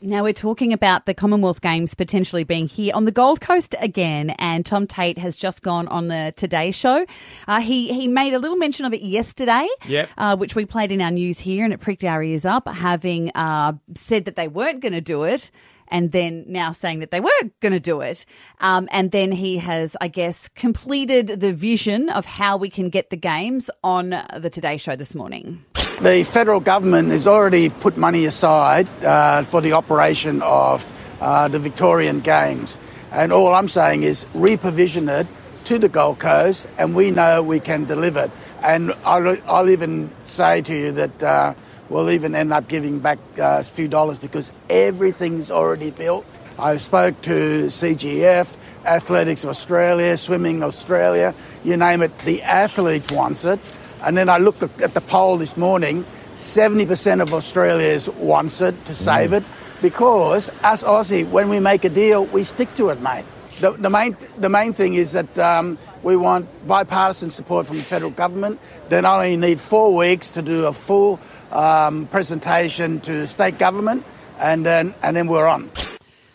Now we're talking about the Commonwealth Games potentially being here on the Gold Coast again, and Tom Tate has just gone on the Today Show. Uh, he he made a little mention of it yesterday, Yep. uh, which we played in our news here, and it pricked our ears up, having uh, said that they weren't going to do it. And then now saying that they were going to do it. Um, and then he has, I guess, completed the vision of how we can get the games on the Today Show this morning. The federal government has already put money aside uh, for the operation of uh, the Victorian Games. And all I'm saying is reprovision it to the Gold Coast, and we know we can deliver it. And I'll, I'll even say to you that uh, we'll even end up giving back uh, a few dollars because everything's already built. I spoke to CGF, Athletics Australia, Swimming Australia, you name it, the athletes wants it. And then I looked at the poll this morning, 70% of Australians wants it to save it because us Aussie, when we make a deal, we stick to it, mate. The, the, main, the main thing is that um, we want bipartisan support from the federal government. Then I only need four weeks to do a full um, presentation to the state government, and then, and then we're on.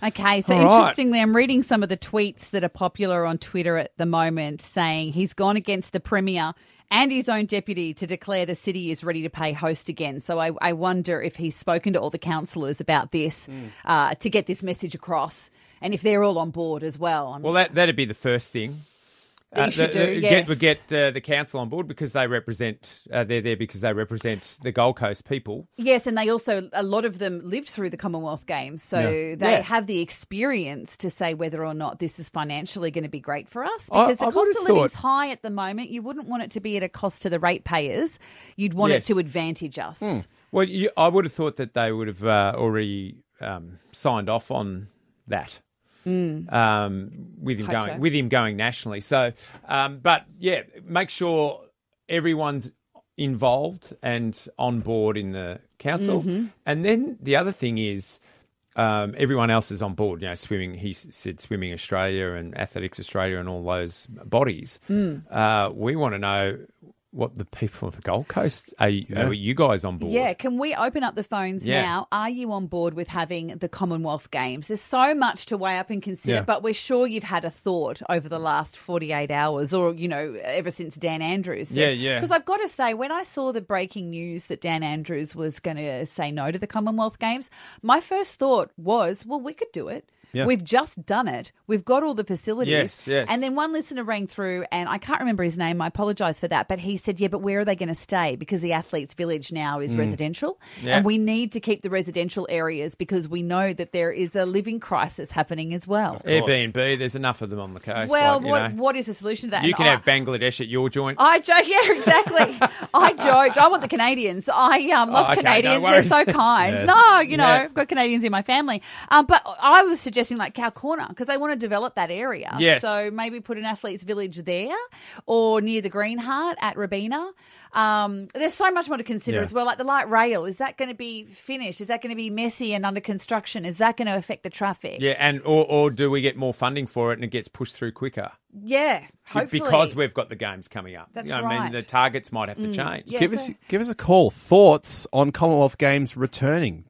Okay, so All right. interestingly, I'm reading some of the tweets that are popular on Twitter at the moment saying he's gone against the Premier and his own deputy to declare the city is ready to pay host again. So I, I wonder if he's spoken to all the councillors about this Hmm. uh, to get this message across and if they're all on board as well. I mean, Well, that that'd be the first thing. Should the- do, the- yes. Get, get uh, the council on board because they represent. Uh, they're there because they represent the Gold Coast people. Yes, and they also a lot of them lived through the Commonwealth Games, so Yeah. they Yeah. have the experience to say whether or not this is financially going to be great for us. Because I the cost of living is high at the moment. You wouldn't want it to be at a cost to the ratepayers. You'd want Yes. it to advantage us. Well, you, I would have thought that they would have uh, already um, signed off on that. Um, with him. Hope going so. with him going nationally. So, um, but yeah, make sure everyone's involved and on board in the council. Mm-hmm. And then the other thing is. Um, everyone else is on board. You know, swimming. He said swimming Australia and Athletics Australia and all those bodies. Hmm. Uh, we want to know what the people of the Gold Coast are. you- Are you guys on board? Yeah, can we open up the phones Yeah. now? Are you on board with having the Commonwealth Games? There's so much to weigh up and consider, Yeah. but we're sure you've had a thought over the last 48 hours or, you know, ever since Dan Andrews. Yeah, yeah. Because I've got to say, when I saw the breaking news that Dan Andrews was going to say no to the Commonwealth Games, my first thought was, well, we could do it. Yeah. We've just done it. We've got all the facilities. Yes, yes. And then one listener rang through, and I can't remember his name. I apologise for that. But he said, Yeah, but where are they going to stay? Because the Athletes Village now is residential. Mm. Yeah. And we need to keep the residential areas because we know that there is a living crisis happening as well. Airbnb, there's enough of them on the coast. Well, like, you what, know. what is the solution to that? You And can I- have Bangladesh at your joint. I joke, yeah, exactly. I joked. I want the Canadians. I um, love Oh, okay, no Canadians. They're so kind. No, you know, Yeah. I've got Canadians in my family. Um, but I was suggesting like Cow Corner because they want to develop that area. Yes. So maybe put an athletes village there or near the Green Heart at Robina. Um, there's so much more to consider Yeah. as well. Like the light rail, is that going to be finished? Is that going to be messy and under construction? Is that going to affect the traffic? Yeah, and or, or do we get more funding for it and it gets pushed through quicker? Yeah, hopefully. Because we've got the games coming up. That's You know, I mean. Mm. the targets might have to change. Yeah, give so- us give us a call. Thoughts on Commonwealth Games returning?